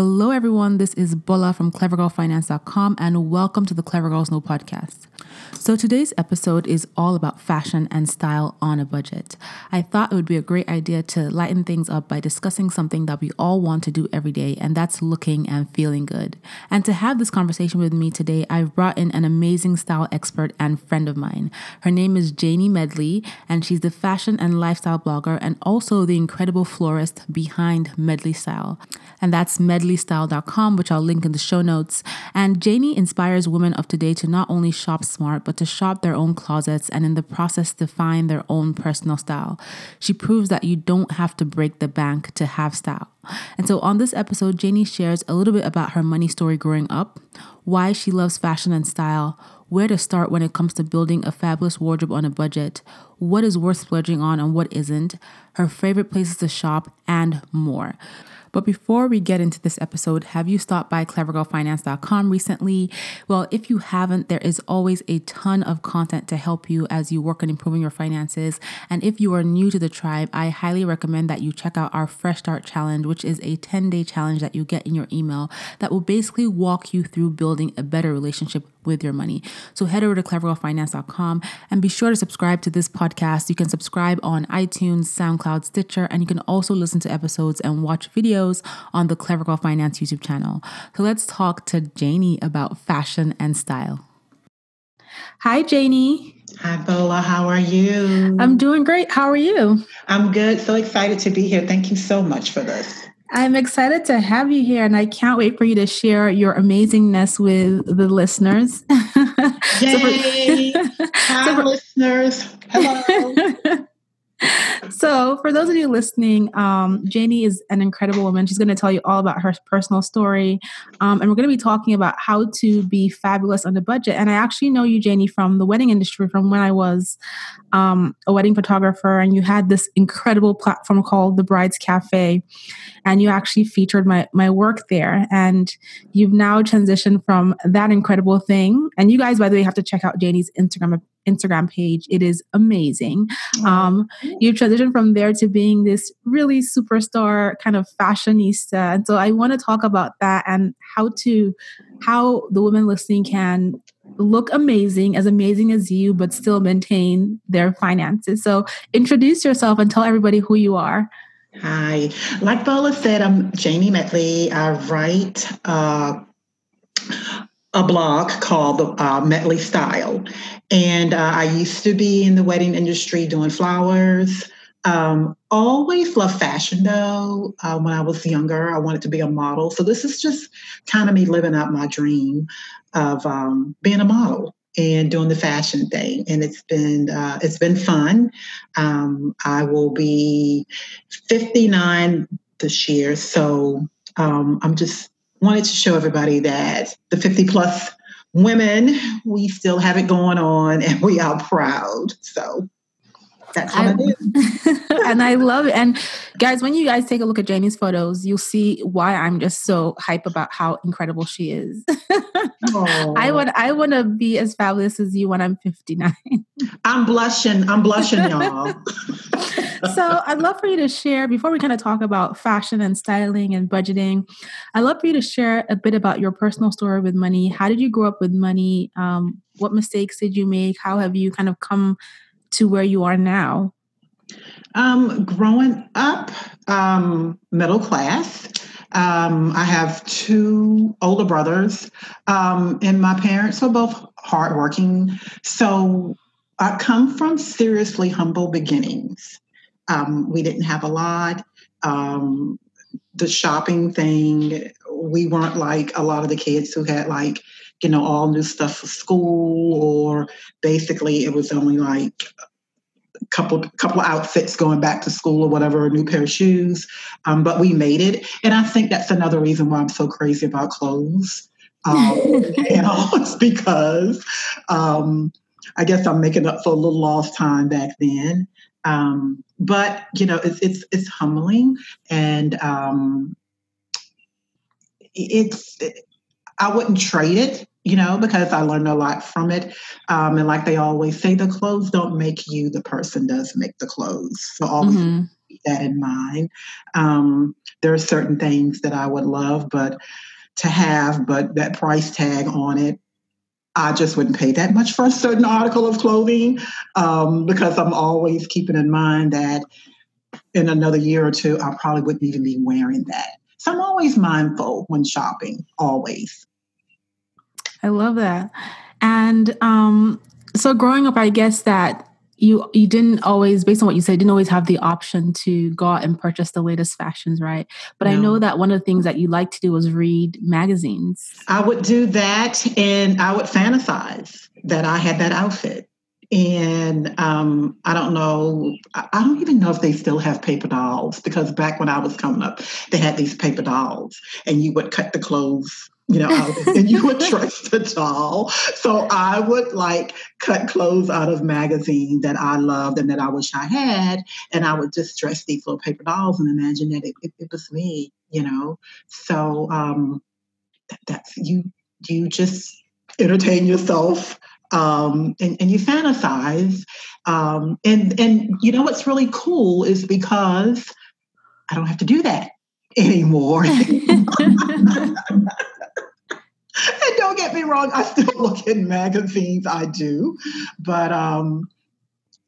Hello, everyone. This is Bola from CleverGirlFinance.com, and welcome to the Clever Girls Know podcast. So, today's episode is all about fashion and style on a budget. I thought it would be a great idea to lighten things up by discussing something that we all want to do every day, and that's looking and feeling good. And to have this conversation with me today, I've brought in an amazing style expert and friend of mine. Her name is Janie Medley, and she's the fashion and lifestyle blogger and also the incredible florist behind Medley Style. And that's medleystyle.com, which I'll link in the show notes. And Janie inspires women of today to not only shop smart, but to shop their own closets and in the process define their own personal style. She proves that you don't have to break the bank to have style. And so on this episode, Janie shares a little bit about her money story growing up, why she loves fashion and style, where to start when it comes to building a fabulous wardrobe on a budget, what is worth splurging on and what isn't, her favorite places to shop, and more. But before we get into this episode, have you stopped by clevergirlfinance.com recently? Well, if you haven't, there is always a ton of content to help you as you work on improving your finances. And if you are new to the tribe, I highly recommend that you check out our Fresh Start Challenge, which is a 10 day challenge that you get in your email that will basically walk you through building a better relationship with your money. So head over to clevergirlfinance.com and be sure to subscribe to this podcast. You can subscribe on iTunes, SoundCloud, Stitcher, and you can also listen to episodes and watch videos on the Clever Girl Finance YouTube channel. So let's talk to Janie about fashion and style. Hi, Janie. Hi, Bola. How are you? I'm doing great. How are you? I'm good. So excited to be here. Thank you so much for this. I'm excited to have you here, and I can't wait for you to share your amazingness with the listeners. Yay! so for, Hi, so for, listeners. Hello. so, for those of you listening, um, Janie is an incredible woman. She's going to tell you all about her personal story. Um, and we're going to be talking about how to be fabulous on the budget. And I actually know you, Janie, from the wedding industry, from when I was um, a wedding photographer. And you had this incredible platform called the Brides Cafe. And you actually featured my, my work there. And you've now transitioned from that incredible thing. And you guys, by the way, have to check out Janie's Instagram Instagram page. It is amazing. Um, you transition from there to being this really superstar kind of fashionista. And so I want to talk about that and how to how the women listening can look amazing, as amazing as you, but still maintain their finances. So introduce yourself and tell everybody who you are. Hi. Like Bola said, I'm Janie Medley. I write uh, a blog called uh, Medley Style. And uh, I used to be in the wedding industry doing flowers. Um, always loved fashion though. Uh, when I was younger, I wanted to be a model. So this is just kind of me living out my dream of um, being a model and doing the fashion thing. And it's been uh, it's been fun. Um, I will be 59 this year, so um, I'm just wanted to show everybody that the 50 plus women, we still have it going on and we are proud. So that's what I, is. and I love it. And guys, when you guys take a look at Janie's photos, you'll see why I'm just so hype about how incredible she is. I would I want to be as fabulous as you when I'm 59. I'm blushing. I'm blushing, y'all. so I'd love for you to share before we kind of talk about fashion and styling and budgeting. I'd love for you to share a bit about your personal story with money. How did you grow up with money? Um, what mistakes did you make? How have you kind of come to where you are now? Um, growing up, um, middle class. Um, I have two older brothers, um, and my parents are both hardworking. So I come from seriously humble beginnings. Um, we didn't have a lot. Um, the shopping thing, we weren't like a lot of the kids who had like, you know, all new stuff for school, or basically it was only like a couple couple outfits going back to school or whatever, a new pair of shoes. Um, but we made it, and I think that's another reason why I'm so crazy about clothes. Um, you know, it's because um, I guess I'm making up for a little lost time back then. Um, but you know, it's it's it's humbling, and um, it's it, I wouldn't trade it, you know, because I learned a lot from it. Um, and like they always say, the clothes don't make you; the person does make the clothes. So always mm-hmm. keep that in mind. Um, there are certain things that I would love, but to have, but that price tag on it, I just wouldn't pay that much for a certain article of clothing um, because I'm always keeping in mind that in another year or two, I probably wouldn't even be wearing that. So I'm always mindful when shopping, always. I love that. And um, so growing up, I guess that you you didn't always based on what you said didn't always have the option to go out and purchase the latest fashions right? But no. i know that one of the things that you like to do was read magazines. I would do that and i would fantasize that i had that outfit. And um, I don't know, I don't even know if they still have paper dolls because back when I was coming up, they had these paper dolls and you would cut the clothes you know, and you would dress the doll. So I would like cut clothes out of magazine that I loved and that I wish I had, and I would just dress these little paper dolls and imagine that it, it, it was me, you know. So um, that, that's you. You just entertain yourself um, and, and you fantasize. Um, and and you know what's really cool is because I don't have to do that anymore. And don't get me wrong, I still look in magazines. I do, but um,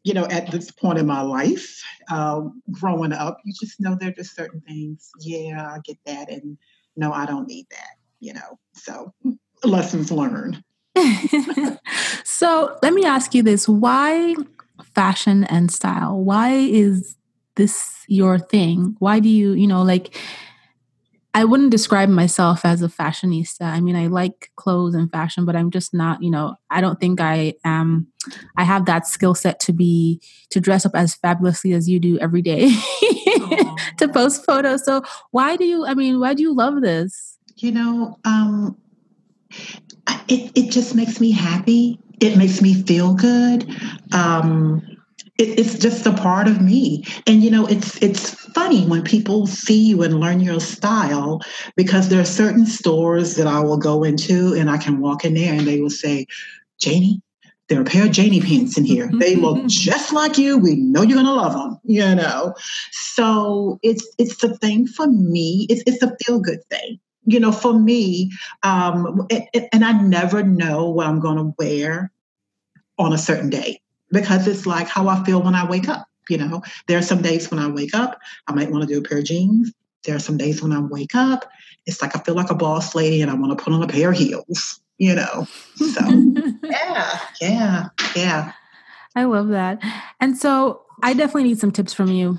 you know, at this point in my life, uh, growing up, you just know there are just certain things. Yeah, I get that, and no, I don't need that. You know, so lessons learned. so let me ask you this why fashion and style? Why is this your thing? Why do you, you know, like, I wouldn't describe myself as a fashionista. I mean, I like clothes and fashion, but I'm just not, you know, I don't think I am, I have that skill set to be, to dress up as fabulously as you do every day to post photos. So why do you, I mean, why do you love this? You know, um, it, it just makes me happy. It makes me feel good. Um, it, it's just a part of me. And you know, it's it's funny when people see you and learn your style because there are certain stores that I will go into and I can walk in there and they will say, Janie, there are a pair of Janie pants in here. They look just like you. We know you're gonna love them, you know. So it's it's the thing for me. It's it's a feel good thing you know, for me, um, it, it, and I never know what I'm going to wear on a certain day because it's like how I feel when I wake up. You know, there are some days when I wake up, I might want to do a pair of jeans. There are some days when I wake up, it's like I feel like a boss lady and I want to put on a pair of heels, you know. So, yeah, yeah, yeah. I love that. And so I definitely need some tips from you.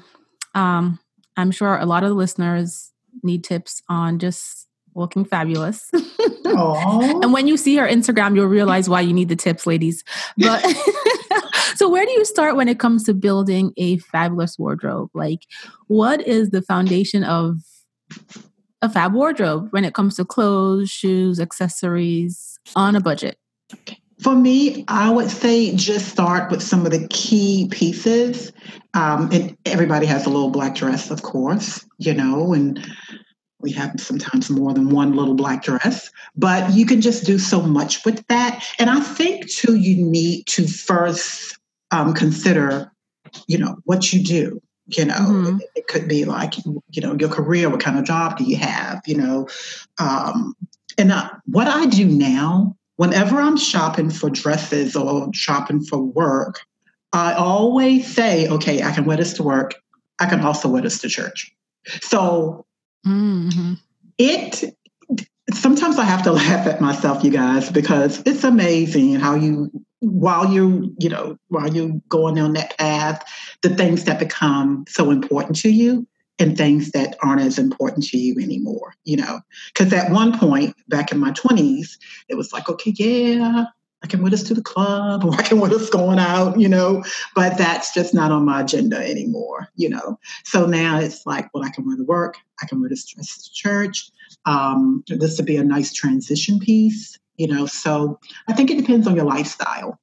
Um, I'm sure a lot of the listeners need tips on just looking fabulous. and when you see her Instagram, you'll realize why you need the tips, ladies. But so where do you start when it comes to building a fabulous wardrobe? Like what is the foundation of a fab wardrobe when it comes to clothes, shoes, accessories on a budget? For me, I would say just start with some of the key pieces. Um, and everybody has a little black dress, of course, you know, and we have sometimes more than one little black dress, but you can just do so much with that. And I think too, you need to first um, consider, you know, what you do. You know, mm-hmm. it, it, could be like, you know, your career. What kind of job do you have? You know, um, and uh, what I do now, whenever I'm shopping for dresses or shopping for work, I always say, okay, I can wear this to work. I can also wear this to church. So Mm-hmm. It sometimes I have to laugh at myself, you guys, because it's amazing how you while you you know while you're going on that path, the things that become so important to you and things that aren't as important to you anymore. You know, because at one point back in my twenties, it was like, okay, yeah, I can wear this to the club or I can wear this going out, you know, but that's just not on my agenda anymore, you know. So now it's like, well, I can wear to work, I can wear this dress to church. Um, this would be a nice transition piece, you know. So I think it depends on your lifestyle.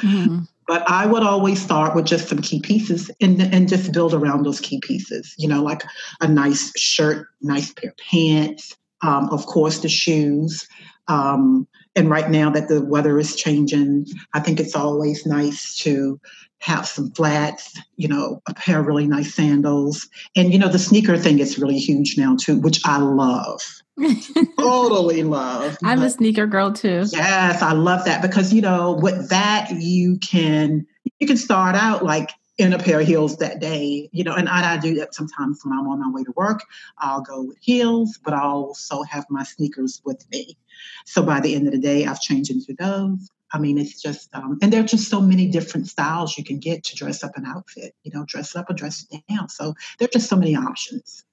Mm-hmm. But I would always start with just some key pieces and, and just build around those key pieces, you know, like a nice shirt, nice pair of pants, um, of course, the shoes. Um, and right now that the weather is changing, I think it's always nice to have some flats, you know, a pair of really nice sandals. And, you know, the sneaker thing is really huge now too, which I love. totally love. I'm but, a sneaker girl too. Yes, I love that because, you know, with that, you can, you can start out like in a pair of heels that day, you know, and I, I, do that sometimes when I'm on my way to work. I'll go with heels, but I'll also have my sneakers with me. So by the end of the day, I've changed into those. I mean, it's just, um, and there are just so many different styles you can get to dress up an outfit, you know, dress up or dress down. So there are just so many options.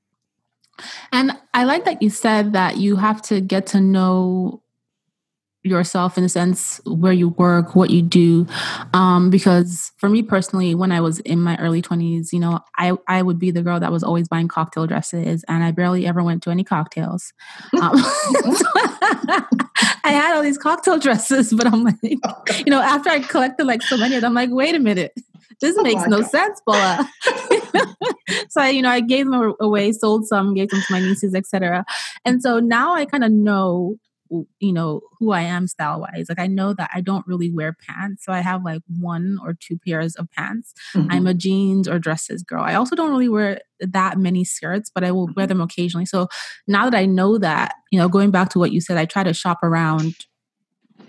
And I like that you said that you have to get to know yourself in a sense where you work what you do. Um, because for me personally when i was in my early 20s you know I, I would be the girl that was always buying cocktail dresses and i barely ever went to any cocktails. Um, i had all these cocktail dresses but i'm like you know after i collected like so many of them i'm like wait a minute. This oh makes no God. sense bola so I, you know i gave them away sold some gave them to my nieces etc and so now i kind of know you know who I am style wise. Like I know that I don't really wear pants, so I have like one or two pairs of pants. Mm-hmm. I'm a jeans or dresses girl. I also don't really wear that many skirts, but I will wear mm-hmm. them occasionally. So now that I know that, you know, going back to what you said, I try to shop around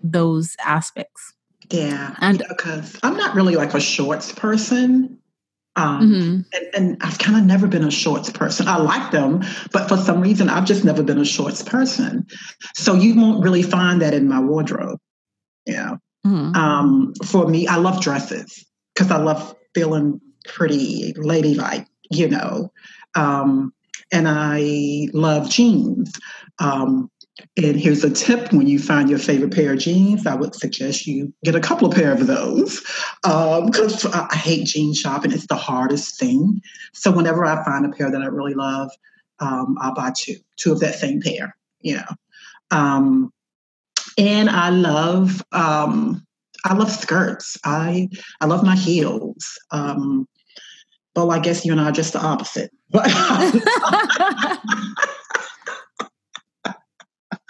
those aspects. Yeah, and because I'm not really like a shorts person. Um, mm-hmm. and, and, I've kind of never been a shorts person. I like them, but for some reason, I've just never been a shorts person. So you won't really find that in my wardrobe. Yeah. Mm-hmm. Um, for me, I love dresses because I love feeling pretty ladylike, you know. Um, and I love jeans. Um, and here's a tip when you find your favorite pair of jeans, I would suggest you get a couple of pair of those because um, I hate jean shopping. It's the hardest thing. So whenever I find a pair that I really love, um, I'll buy two, two of that same pair, you know. Um, and I love, um, I love skirts. I, I love my heels. Um, well, I guess you and I are just the opposite.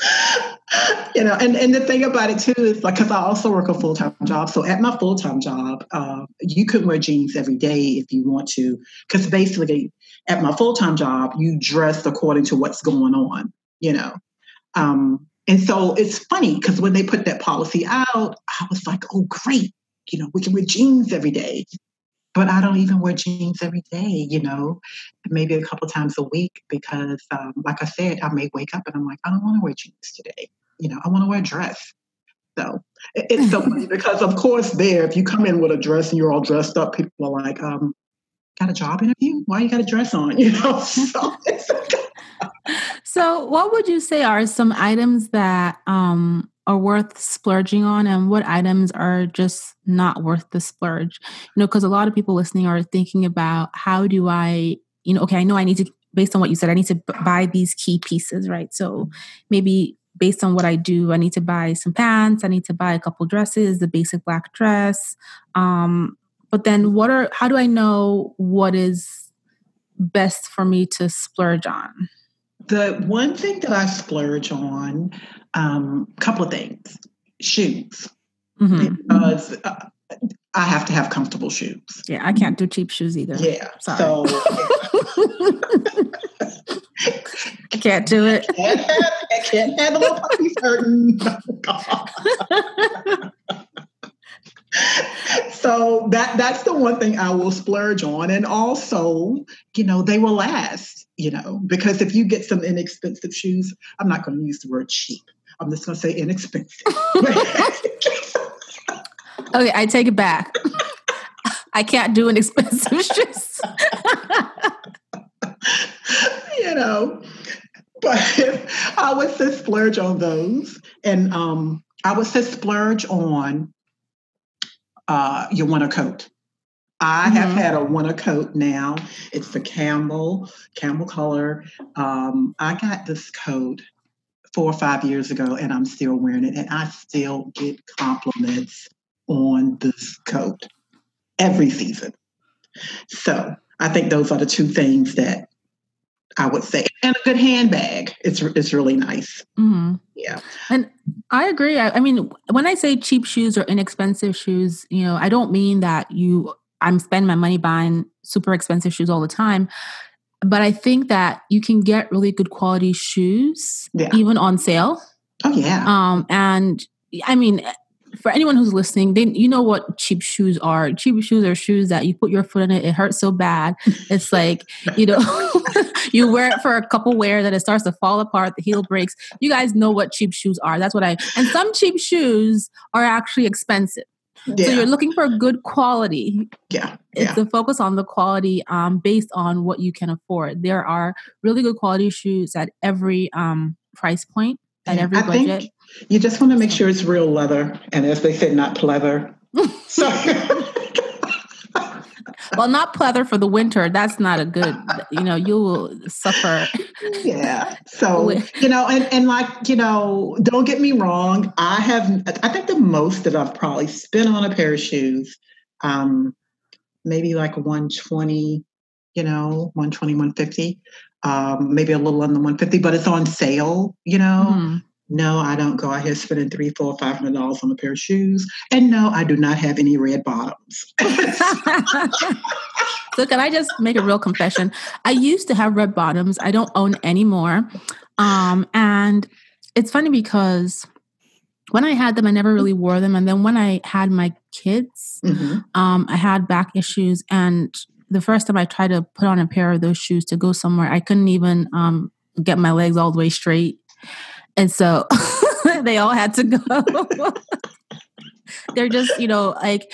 you know, and, and the thing about it too is like, because I also work a full time job. So at my full time job, uh, you could wear jeans every day if you want to, because basically at my full time job, you dress according to what's going on, you know. Um, and so it's funny because when they put that policy out, I was like, oh, great, you know, we can wear jeans every day but I don't even wear jeans every day, you know, maybe a couple times a week because, um, like I said, I may wake up and I'm like, I don't want to wear jeans today. You know, I want to wear a dress. So it's so funny because, of course, there, if you come in with a dress and you're all dressed up, people are like, um, got a job interview? Why you got a dress on? You know, so so what would you say are some items that um, are worth splurging on and what items are just not worth the splurge. You know because a lot of people listening are thinking about how do i you know okay i know i need to based on what you said i need to buy these key pieces right? So maybe based on what i do i need to buy some pants i need to buy a couple dresses the basic black dress. Um but then what are how do i know what is best for me to splurge on the one thing that I splurge on, a um, couple of things, shoes, mm-hmm. because uh, I have to have comfortable shoes. Yeah, I can't do cheap shoes either. Yeah, Sorry. so I can't do it. I can't, have, I can't handle a puppy hurting. so that that's the one thing I will splurge on, and also, you know, they will last. You know, because if you get some inexpensive shoes, I'm not going to use the word cheap. I'm just going to say inexpensive. okay, I take it back. I can't do inexpensive shoes. you know, but I would say splurge on those, and um, I would say splurge on uh, your winter coat. I mm-hmm. have had a winter coat now. It's the camel, camel color. Um, I got this coat four or five years ago and I'm still wearing it. And I still get compliments on this coat every season. So I think those are the two things that I would say. And a good handbag. It's it's really nice. Mm-hmm. Yeah. And I agree. I, I, mean, when I say cheap shoes or inexpensive shoes, you know, I don't mean that you I'm spending my money buying super expensive shoes all the time. But I think that you can get really good quality shoes yeah. even on sale. Oh yeah. Um, and I mean, for anyone who's listening, they you know what cheap shoes are. Cheap shoes are shoes that you put your foot in it, it hurts so bad. It's like, you know, you wear it for a couple wears and it starts to fall apart, the heel breaks. You guys know what cheap shoes are. That's what I and some cheap shoes are actually expensive. Yeah. So you're looking for good quality. Yeah. It's yeah. a focus on the quality um, based on what you can afford. There are really good quality shoes at every um, price point, at every I budget. Think- you just want to make sure it's real leather, and as they say, not pleather. so, well, not pleather for the winter. That's not a good. You know, you will suffer. Yeah. So you know, and and like you know, don't get me wrong. I have. I think the most that I've probably spent on a pair of shoes, um, maybe like one twenty. You know, 120, 150 um, maybe a little under 150 but it's on sale you know mm. No, I don't go out here spending three, four, five hundred dollars on a pair of shoes. And no, I do not have any red bottoms. so can I just make a real confession? I used to have red bottoms. I don't own anymore. Um, and it's funny because when I had them, I never really wore them. And then when I had my kids, mm-hmm. um, I had back issues. And the first time I tried to put on a pair of those shoes to go somewhere, I couldn't even um, get my legs all the way straight. And so they all had to go. They're just, you know, like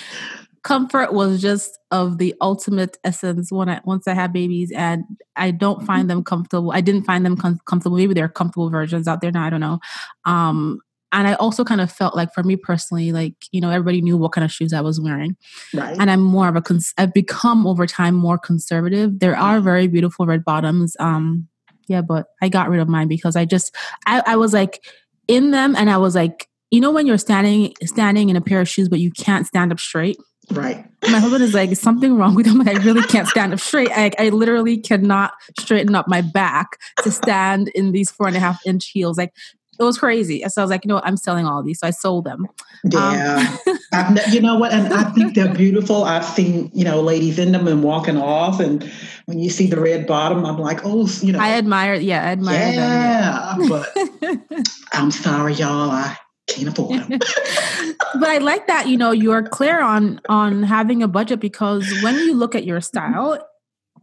comfort was just of the ultimate essence when I once I had babies and I don't find them comfortable. I didn't find them com- comfortable. Maybe there are comfortable versions out there now, I don't know. Um and I also kind of felt like for me personally, like, you know, everybody knew what kind of shoes I was wearing. Right. And I'm more of a, cons- I've become over time more conservative. There are very beautiful red bottoms. Um, yeah, but I got rid of mine because I just I, I was like in them and I was like, you know when you're standing standing in a pair of shoes but you can't stand up straight? Right. My husband is like, something wrong with him. Like, I really can't stand up straight. I, I literally cannot straighten up my back to stand in these four and a half inch heels. Like, it was crazy. So I was like, you know what? I'm selling all these. So I sold them. Yeah. Um, ne- you know what? And I think they're beautiful. I've seen, you know, ladies in them and walking off. And when you see the red bottom, I'm like, oh, you know. I admire, yeah, I admire yeah, them. Yeah. But I'm sorry, y'all. I can't afford them. but I like that, you know, you're clear on on having a budget because when you look at your style,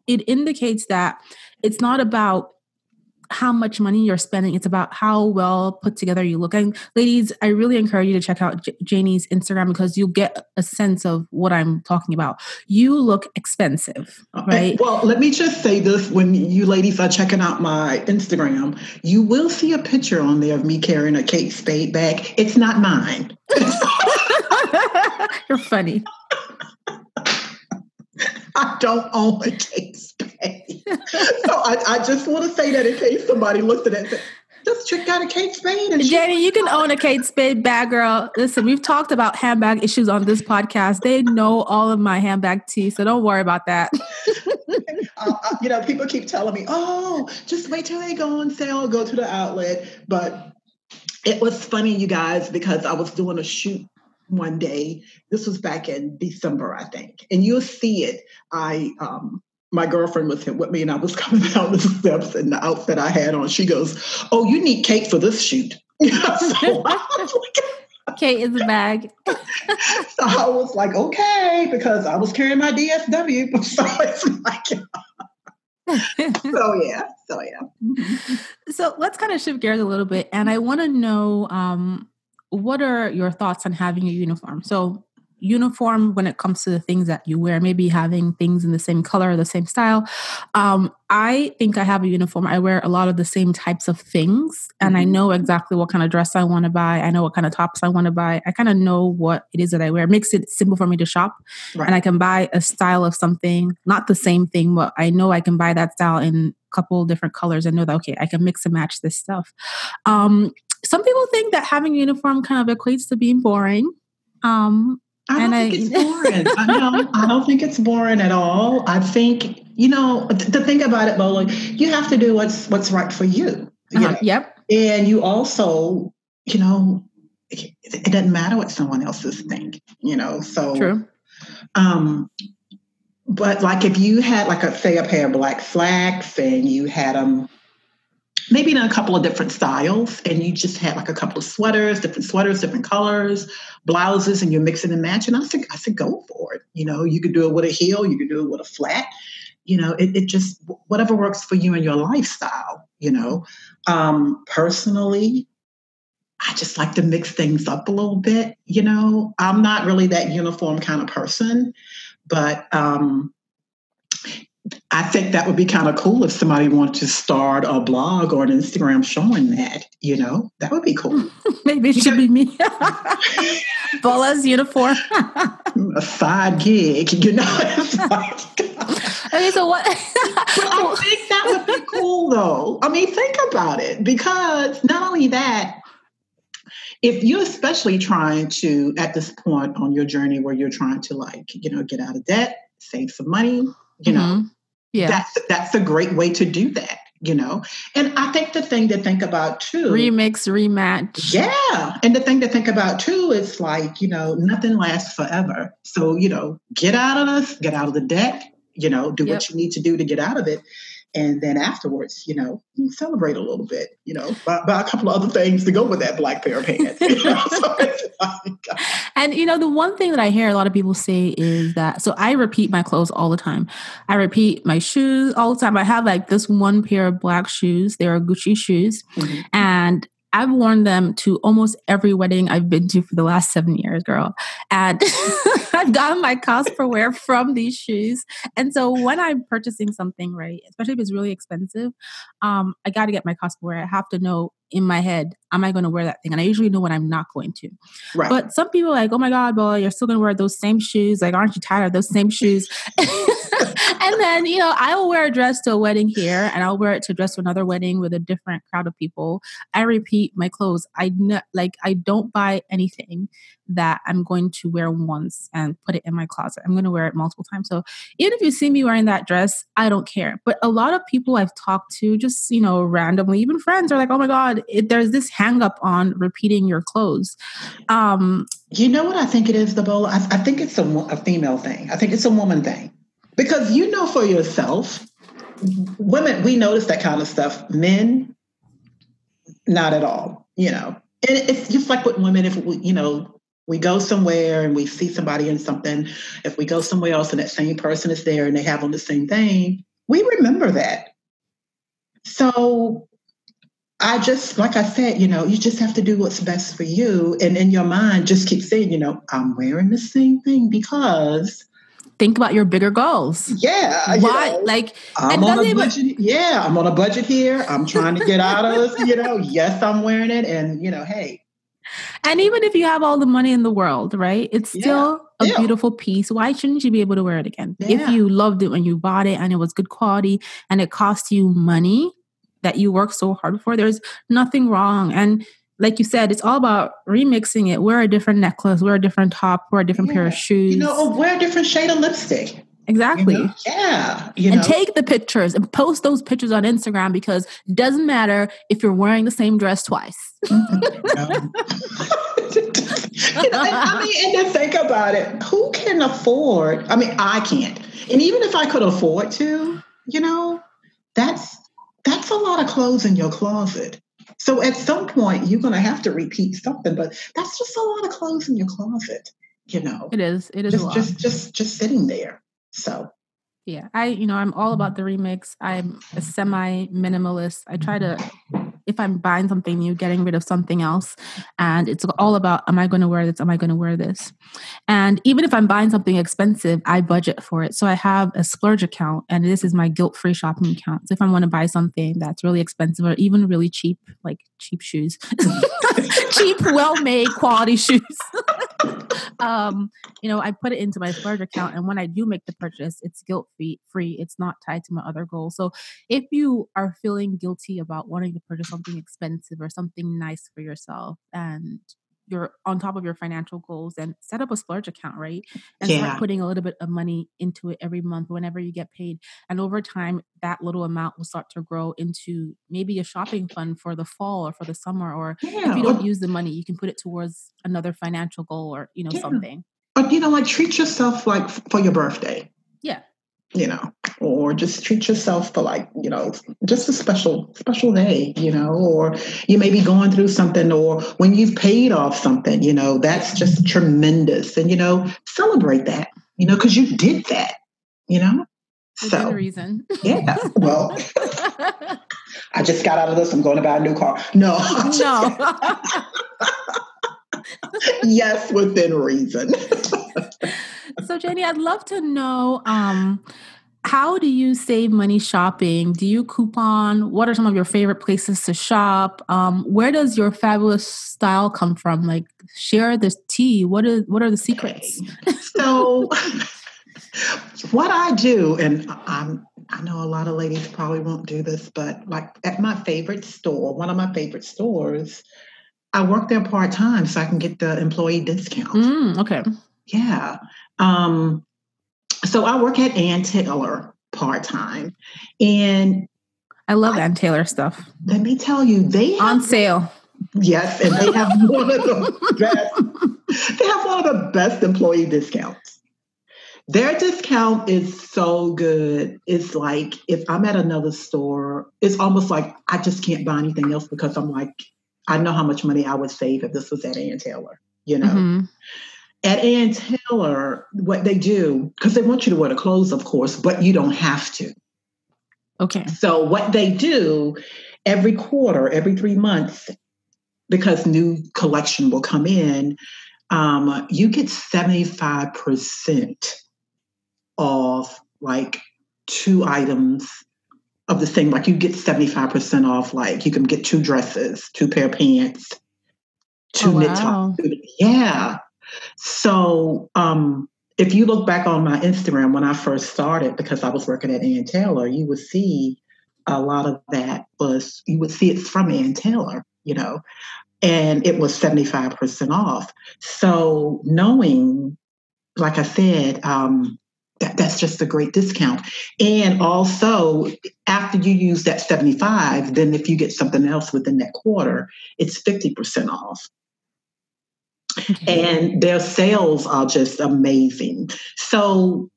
it indicates that it's not about how much money you're spending. It's about how well put together you look. And ladies, I really encourage you to check out J- Janie's Instagram because you'll get a sense of what I'm talking about. You look expensive, right? Well, let me just say this when you ladies are checking out my Instagram, you will see a picture on there of me carrying a Kate Spade bag. It's not mine. You're funny. I don't own a Kate Spade. so I, I, just want to say that in case somebody looked at it this chick got a Kate Spade. And Jenny, you can own a Kate Spade bag, girl. Listen, we've talked about handbag issues on this podcast. They know all of my handbag tea, so don't worry about that. uh, you know, people keep telling me, oh, just wait till they go on sale, go to the outlet. But it was funny, you guys, because I was doing a shoot one day. This was back in December, I think, and you'll see it. I um, my girlfriend was with me, and I was coming down the steps, and the outfit I had on. She goes, "Oh, you need Kate for this shoot." so Kate is a bag. so I was like, okay, because I was carrying my DSW. So it's like, so yeah, so yeah. So let's kind of shift gears a little bit, and I want to know um, what are your thoughts on having a uniform? So, uniform when it comes to the things that you wear, maybe having things in the same color or the same style. Um, I think I have a uniform. I wear a lot of the same types of things, and I mm-hmm. know exactly what kind of dress I want to buy. I know what kind of tops I want to buy. I kind of know what it is that I wear. It makes it simple for me to shop, right. and I can buy a style of something, not the same thing, but I know I can buy that style in a couple different colors and know that okay, I can mix and match this stuff. Um, some people think that having a uniform kind of equates to being boring. Um, I don't think I, it's boring. I, don't, I don't think it's boring at all. I think you know the thing about it, Bola. You have to do what's what's right for you. you uh-huh, Yep. And you also, you know, it, it doesn't matter what someone else's think, you know. So True. Um, but like if you had like a say a pair of black slacks and you had them maybe in a couple of different styles and you just had like a couple of sweaters different sweaters different colors blouses and you're mixing and matching i said i said go for it you know you could do it with a heel you could do it with a flat you know it, it just whatever works for you and your lifestyle you know um personally I just like to mix things up a little bit. You know, I'm not really that uniform kind of person, but um, I think that would be kind of cool if somebody wanted to start a blog or an Instagram showing that. You know, that would be cool. Maybe it should be me. Bola's uniform. a side gig, you know. okay, so what? I think that would be cool, though. I mean, think about it because not only that, if you're especially trying to at this point on your journey where you're trying to like you know get out of debt save some money you know mm-hmm. Yeah. That's that's a great way to do that you know? And i think the thing to think about too remix rematch. Yeah and the thing to think about too is like you know nothing lasts forever. So you know get out of this get out of the deck you know do yep. what you need to do to get out of it and then afterwards, you know, you celebrate a little bit, you know, buy, buy, a couple of other things to go with that black pair of pants. You know? so and you know, the one thing that I hear a lot of people say is that so I repeat my clothes all the time. I repeat my shoes all the time. I have like this one pair of black shoes. They are Gucci shoes, mm-hmm. and I've worn them to almost every wedding I've been to for the last seven years, girl. And I've gotten my cost per wear from these shoes. And so when I'm purchasing something, right, especially if it's really expensive, um, I got to get my cost per wear. I have to know in my head, am I going to wear that thing? And I usually know when I'm not going to. Right. But some people are like, oh my God, boy, you're still going to wear those same shoes. Like, aren't you tired of those same shoes? and then, you know, I will wear a dress to a wedding here and I'll wear it to a dress to another wedding with a different crowd of people. I repeat my clothes. I ne- like, I don't buy anything that I'm going to wear once and put it in my closet. I'm going to wear it multiple times. So even if you see me wearing that dress, I don't care. But a lot of people I've talked to, just, you know, randomly, even friends are like, oh my God, it, there's this hang up on repeating your clothes. Um, you know what I think it is, the bowl? I, I think it's a, a female thing. I think it's a woman thing. Because you know for yourself, women, we notice that kind of stuff. Men, not at all, you know. And it's just like with women, if you know, we go somewhere and we see somebody in something, if we go somewhere else and that same person is there and they have on the same thing, we remember that. So I just, like I said, you know, you just have to do what's best for you. And in your mind, just keep saying, you know, I'm wearing the same thing because think about your bigger goals. Yeah. Why? You know, like, I'm on a even. Yeah, I'm on a budget here. I'm trying to get out of this. You know, yes, I'm wearing it, and you know, hey. And even if you have all the money in the world, right? It's still yeah. a yeah. beautiful piece. Why shouldn't you be able to wear it again? Yeah. If you loved it when you bought it and it was good quality and it cost you money that you worked so hard for, there's nothing wrong. And like you said, it's all about remixing it. Wear a different necklace, wear a different top, wear a different pair of shoes. You know, or wear a different shade of lipstick. Exactly. You know? Yeah. You and know? take the pictures and post those pictures on Instagram because it doesn't matter if you're wearing the same dress twice. Mm-hmm. you know, I mean, and to think about it, who can afford? I mean, I can't. And even if I could afford to, you know, that's that's a lot of clothes in your closet. So at some point, you're going to have to repeat something, but that's just a lot of clothes in your closet. You know, it is. It is just just just just sitting there. So yeah, I you know I'm all about the remix. I'm a semi minimalist. I try to if I'm buying something new, getting rid of something else. And it's all about am I going to wear this? Am I going to wear this? And even if I'm buying something expensive, I budget for it. So I have a splurge account, and this is my guilt free shopping account. So if I want to buy something that's really expensive or even really cheap, like cheap shoes, cheap, well made, quality shoes, um, you know, I put it into my splurge account. And when I do make the purchase, it's guilt free. It's not tied to my other goals. So if you are feeling guilty about wanting to purchase something expensive or something nice for yourself and your on top of your financial goals and set up a splurge account, right? And Yeah. start putting a little bit of money into it every month whenever you get paid. And over time, that little amount will start to grow into maybe a shopping fund for the fall or for the summer. Or Yeah. if you don't use the money, you can put it towards another financial goal or, you know, Yeah. something. But you know, like treat yourself like for your birthday. Yeah. you know, or just treat yourself for like, you know, just a special, special day, you know, or you may be going through something, or when you've paid off something, you know, that's just tremendous. And, you know, celebrate that, you know, because you did that, you know. Within So, reason. yeah, well, I just got out of this. I'm going to buy a new car. No, no. yes, within reason. so Jenny, I'd love to know um, how do you save money shopping? Do you coupon? What are some of your favorite places to shop? Um, where does your fabulous style come from? Like, share this tea. What is what are the secrets? so what I do, and I'm I know a lot of ladies probably won't do this, but like at my favorite store, one of my favorite stores, I work there part time so I can get the employee discount. Mm, okay. Yeah. Um, so I work at Ann Taylor part time, and I love Ann Taylor stuff. let me tell you, they have On sale. Yes, and they have one of the best. They have one of the best employee discounts. Their discount is so good. It's like if I'm at another store, it's almost like I just can't buy anything else because I'm like, I know how much money I would save if this was at Ann Taylor. You know, Mhm. At Ann Taylor, what they do because they want you to wear the clothes, of course, but you don't have to. Okay. So what they do every quarter, every three months, because new collection will come in, um, you get 75% off like two items of the same. Like you get 75% off, like you can get two dresses, two pair of pants, two Oh, knit wow. tops. Yeah. So um if you look back on my Instagram when I first started, because I was working at Ann Taylor, you would see a lot of that was you would see it's from Ann Taylor, you know, and it was 75% off. So knowing, like I said, um, that, that's just a great discount. And also, after you use that 75, then if you get something else within that quarter, it's 50% off okay. and their sales are just amazing. So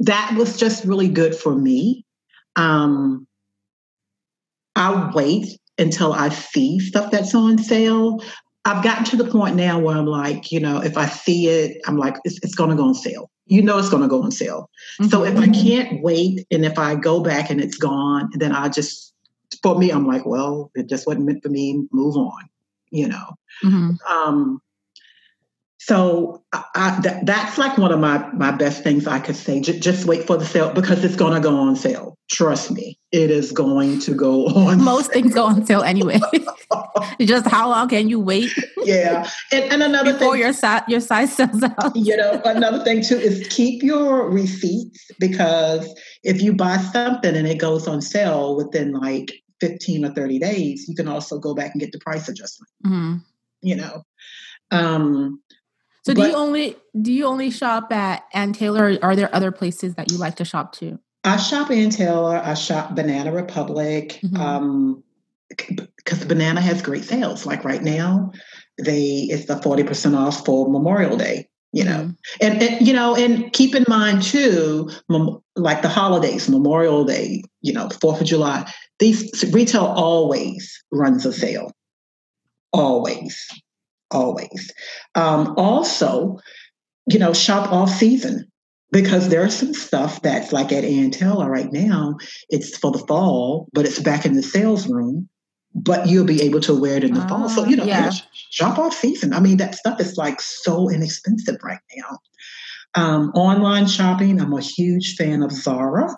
that was just really good for me. Um, I wait until I see stuff that's on sale. I've gotten to the point now where I'm like, you know, if I see it, I'm like, it's, it's going to go on sale. You know, it's going to go on sale. So if I can't wait and if I go back and it's gone, then I just, for me, I'm like, well, it just wasn't meant for me. Move on, you know. Mhm. Um, so I, I, that, that's like one of my my best things I could say. J- just wait for the sale because it's going to go on sale. Trust me, it is going to go on. Most things go on sale anyway. Just how long can you wait yeah, and, and another before thing, your si- your size sells out? you know, another thing too is keep your receipts because if you buy something and it goes on sale within like fifteen or thirty days, you can also go back and get the price adjustment. Mhm. You know. Um, So do you only do you only shop at Ann Taylor? Or are there other places that you like to shop to? I shop Ann Taylor. I shop Banana Republic Mhm. um, because Banana has great sales. Like right now, they it's the forty percent off for Memorial Day. You know, Mhm. and, and you know, and keep in mind too, mem- like the holidays, Memorial Day, you know, Fourth of July. These retail always runs a sale. Always, always. Um, also, you know, shop off season because there's some stuff that's like at Ann Taylor right now. It's for the fall, but it's back in the sales room. But you'll be able to wear it in the fall. So Ah, you know, yeah. shop off season. I mean, that stuff is like so inexpensive right now. Um, online shopping. I'm a huge fan of Zara.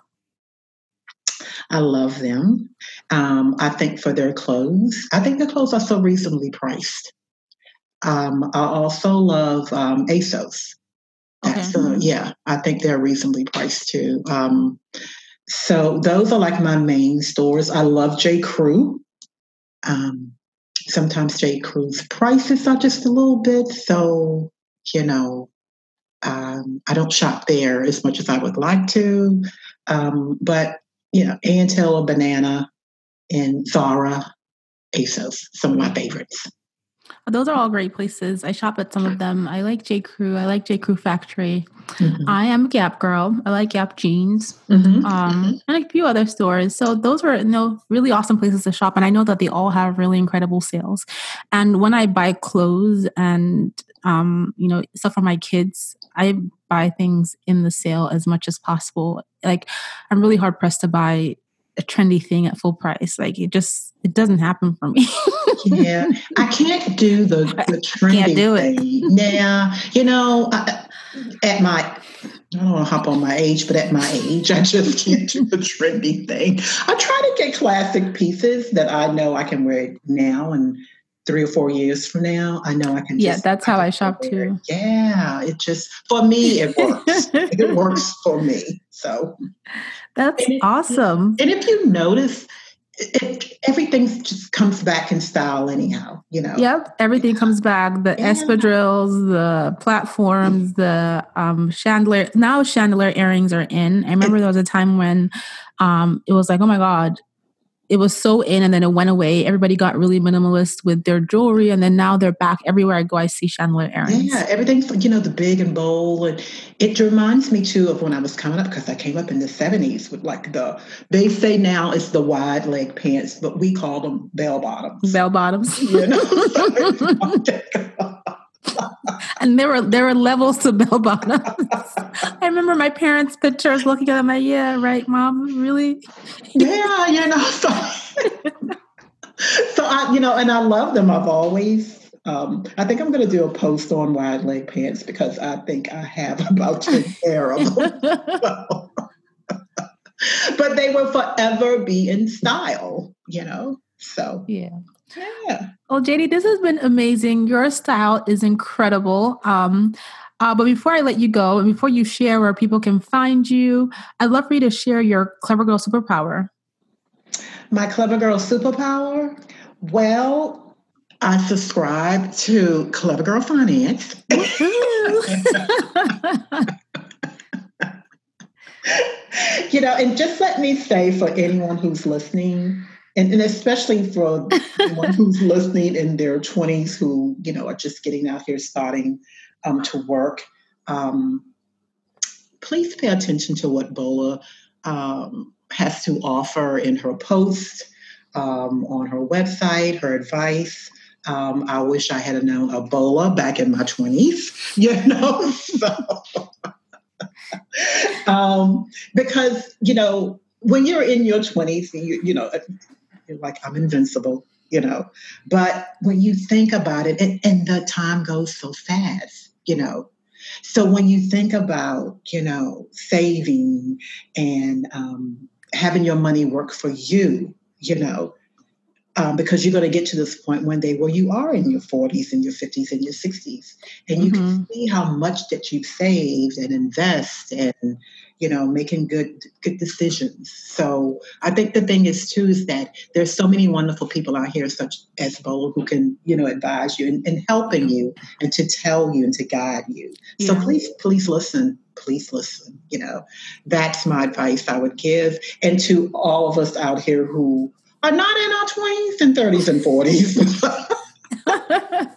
I love them. Um, I think for their clothes, I think their clothes are so reasonably priced. Um, I also love um, ASOS. Okay. uh, yeah, I think they're reasonably priced too. Um, so those are like my main stores. I love J. Crew. Um, sometimes J. Crew's prices are just a little bit. So, you know, um, I don't shop there as much as I would like to. Um, but, you know, Ann Taylor Banana and Zara, ASOS, some of my favorites. Those are all great places. I shop at some of them. I like J. Crew. I like J. Crew Factory. Mm-hmm. I am a Gap girl. I like Gap jeans. Mm-hmm. Um, and a few other stores. So those were you know really awesome places to shop. And I know that they all have really incredible sales. And when I buy clothes and um, you know stuff for my kids, I buy things in the sale as much as possible. Like I'm really hard pressed to buy a trendy thing at full price. Like it just it doesn't happen for me. yeah, I can't do the the trendy can't do thing. it. Yeah, you know, I, at my I don't want to hop on my age, but at my age, I just can't do the trendy thing. I try to get classic pieces that I know I can wear now and three or four years from now, I know I can. Yeah, that's how I shop too. Yeah, it just for me it works. it works for me. So that's and awesome. and if you notice, it, everything just comes back in style anyhow, you know. Yep, everything comes back. The yeah. espadrilles, the platforms, the um, chandelier. Now chandelier earrings are in. I remember there was a time when um, it was like, oh my god, it was so in and then it went away. Everybody got really minimalist with their jewelry and then now they're back everywhere I go. I see chandelier earrings. Yeah, everything's you know the big and bold, and it reminds me too of when I was coming up because I came up in the seventies with like the they say now it's the wide leg pants, but we call them bell bottoms. Bell bottoms. You know. and there were there were levels to bell bottoms. I remember my parents' pictures looking at them like, yeah, right, mom, really? Yeah, you know. So, so I, you know, and I love them. I've always um, I think I'm going to do a post on wide leg pants because I think I have about 10 pair of them. but they will forever be in style, you know? So, yeah. Yeah. Well, JD, this has been amazing. Your style is incredible. Um, uh, but before I let you go and before you share where people can find you, I'd love for you to share your Clever Girl superpower. My Clever Girl superpower? Well, I subscribe to Clever Girl Finance. you know, and just let me say for anyone who's listening, and, and especially for anyone who's listening in their 20s who you know are just getting out here starting um, to work um, please pay attention to what bola um, has to offer in her post um, on her website her advice. Um, i wish i had known ebola back in my 20s you know so. Um, because you know when you're in your 20s you, you know like, I'm invincible, you know. But when you think about it, and, and the time goes so fast, you know. So when you think about, you know, saving and um, having your money work for you, you know, um, because you're going to get to this point one day where you are in your 40s and your 50s and your 60s and you mm-hmm. can see how much that you've saved and invest and you know making good good decisions so i think the thing is too is that there's so many wonderful people out here such as Bola who can you know advise you and, and helping you and to tell you and to guide you yeah. so please please listen please listen you know that's my advice i would give and to all of us out here who are not in our 20s and 30s and 40s.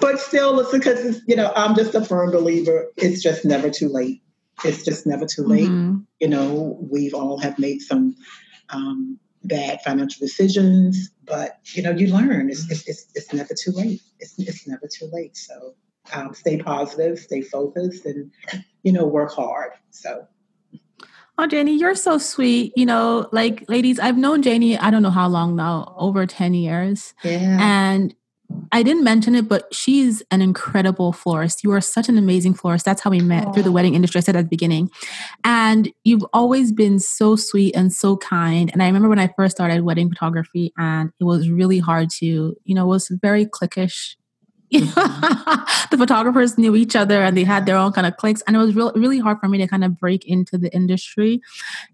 but still, listen, because you know, I'm just a firm believer. It's just never too late. It's just never too late. Mm-hmm. You know, we've all have made some um, bad financial decisions, but you know, you learn. It's it's, it's, it's never too late. It's it's never too late. So um, stay positive, stay focused, and you know, work hard. So Oh, Janie, you're so sweet. You know, like ladies, I've known Janie, I don't know how long now, over 10 years. Yeah. And I didn't mention it, but she's an incredible florist. You are such an amazing florist. That's how we met through the wedding industry. I said at the beginning. And you've always been so sweet and so kind. And I remember when I first started wedding photography, and it was really hard to, you know, it was very cliquish the photographers knew each other and they had their own kind of cliques and it was real, really hard for me to kind of break into the industry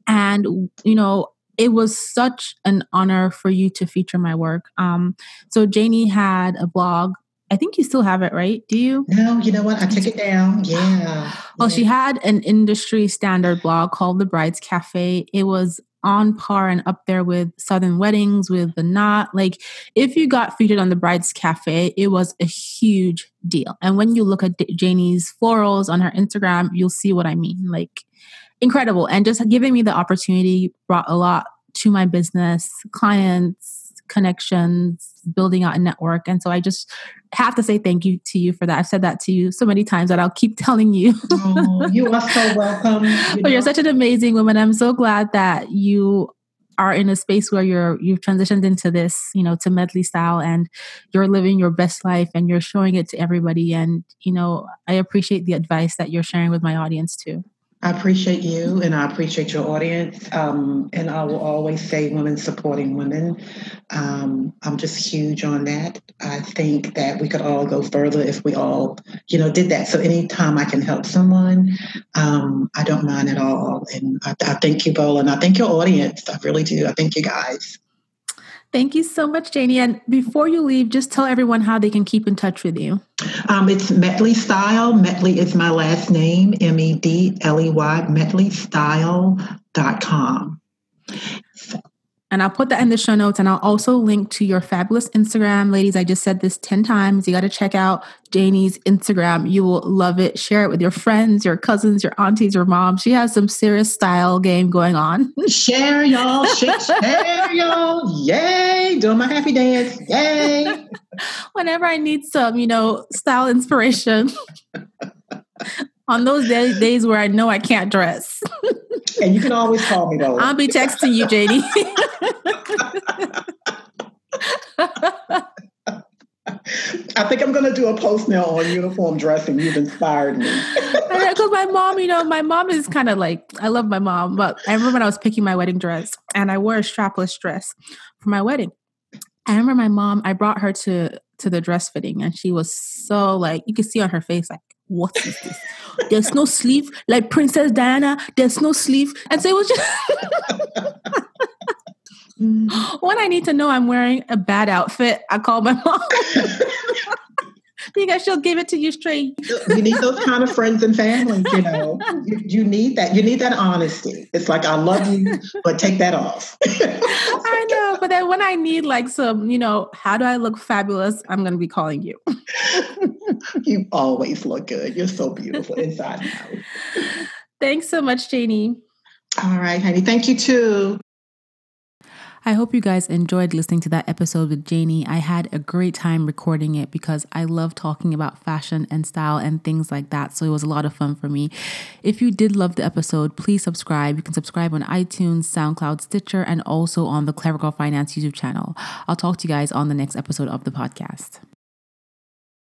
and you know it was such an honor for you to feature my work. Um, so Janie had a blog. I think you still have it, right? Do you? No, you know what? I took it down. Yeah. Well, yeah. she had an industry standard blog called The Bride's Cafe. It was on par and up there with Southern Weddings, with The Knot. Like, if you got featured on The Bride's Cafe, it was a huge deal. And when you look at Janie's florals on her Instagram, you'll see what I mean. Like, incredible. And just giving me the opportunity brought a lot to my business, clients, connections, building out a network. And so I just have to say thank you to you for that. I've said that to you so many times that I'll keep telling you. oh, you are so welcome. You but you're such an amazing woman. I'm so glad that you are in a space where you're you've transitioned into this, you know, to medley style and you're living your best life and you're showing it to everybody. And, you know, I appreciate the advice that you're sharing with my audience too. I appreciate you and I appreciate your audience. Um, and I will always say women supporting women. Um, I'm just huge on that. I think that we could all go further if we all, you know, did that. So anytime I can help someone, um, I don't mind at all. And I, I thank you, Bola, and I thank your audience. I really do. I thank you guys. Thank you so much, Janie. And before you leave, just tell everyone how they can keep in touch with you. Um, it's Medley Style. Medley is my last name, M E D L E Y, medleystyle.com. And I'll put that in the show notes and I'll also link to your fabulous Instagram. Ladies, I just said this 10 times. You got to check out Janie's Instagram. You will love it. Share it with your friends, your cousins, your aunties, your mom. She has some serious style game going on. share, y'all. Share, y'all. Yay. Doing my happy dance. Yay. Whenever I need some, you know, style inspiration. on those days, days where I know I can't dress. and you can always call me though. I'll be texting you, JD. I think I'm going to do a post now on uniform dressing. You've inspired me. Because my mom, you know, my mom is kind of like, I love my mom, but I remember when I was picking my wedding dress and I wore a strapless dress for my wedding. I remember my mom, I brought her to to the dress fitting and she was so like, you could see on her face, like, what is this? There's no sleeve, like Princess Diana. There's no sleeve, and so it was just. when I need to know I'm wearing a bad outfit, I call my mom. because she'll give it to you straight. you need those kind of friends and family, you know. You, you, need that. You need that honesty. It's like I love you, but take that off. I know, but then when I need like some, you know, how do I look fabulous? I'm going to be calling you. you always look good. You're so beautiful inside and out. Thanks so much, Janie. All right, honey. Thank you too. I hope you guys enjoyed listening to that episode with Janie. I had a great time recording it because I love talking about fashion and style and things like that. So it was a lot of fun for me. If you did love the episode, please subscribe. You can subscribe on iTunes, SoundCloud, Stitcher, and also on the Clever Girl Finance YouTube channel. I'll talk to you guys on the next episode of the podcast.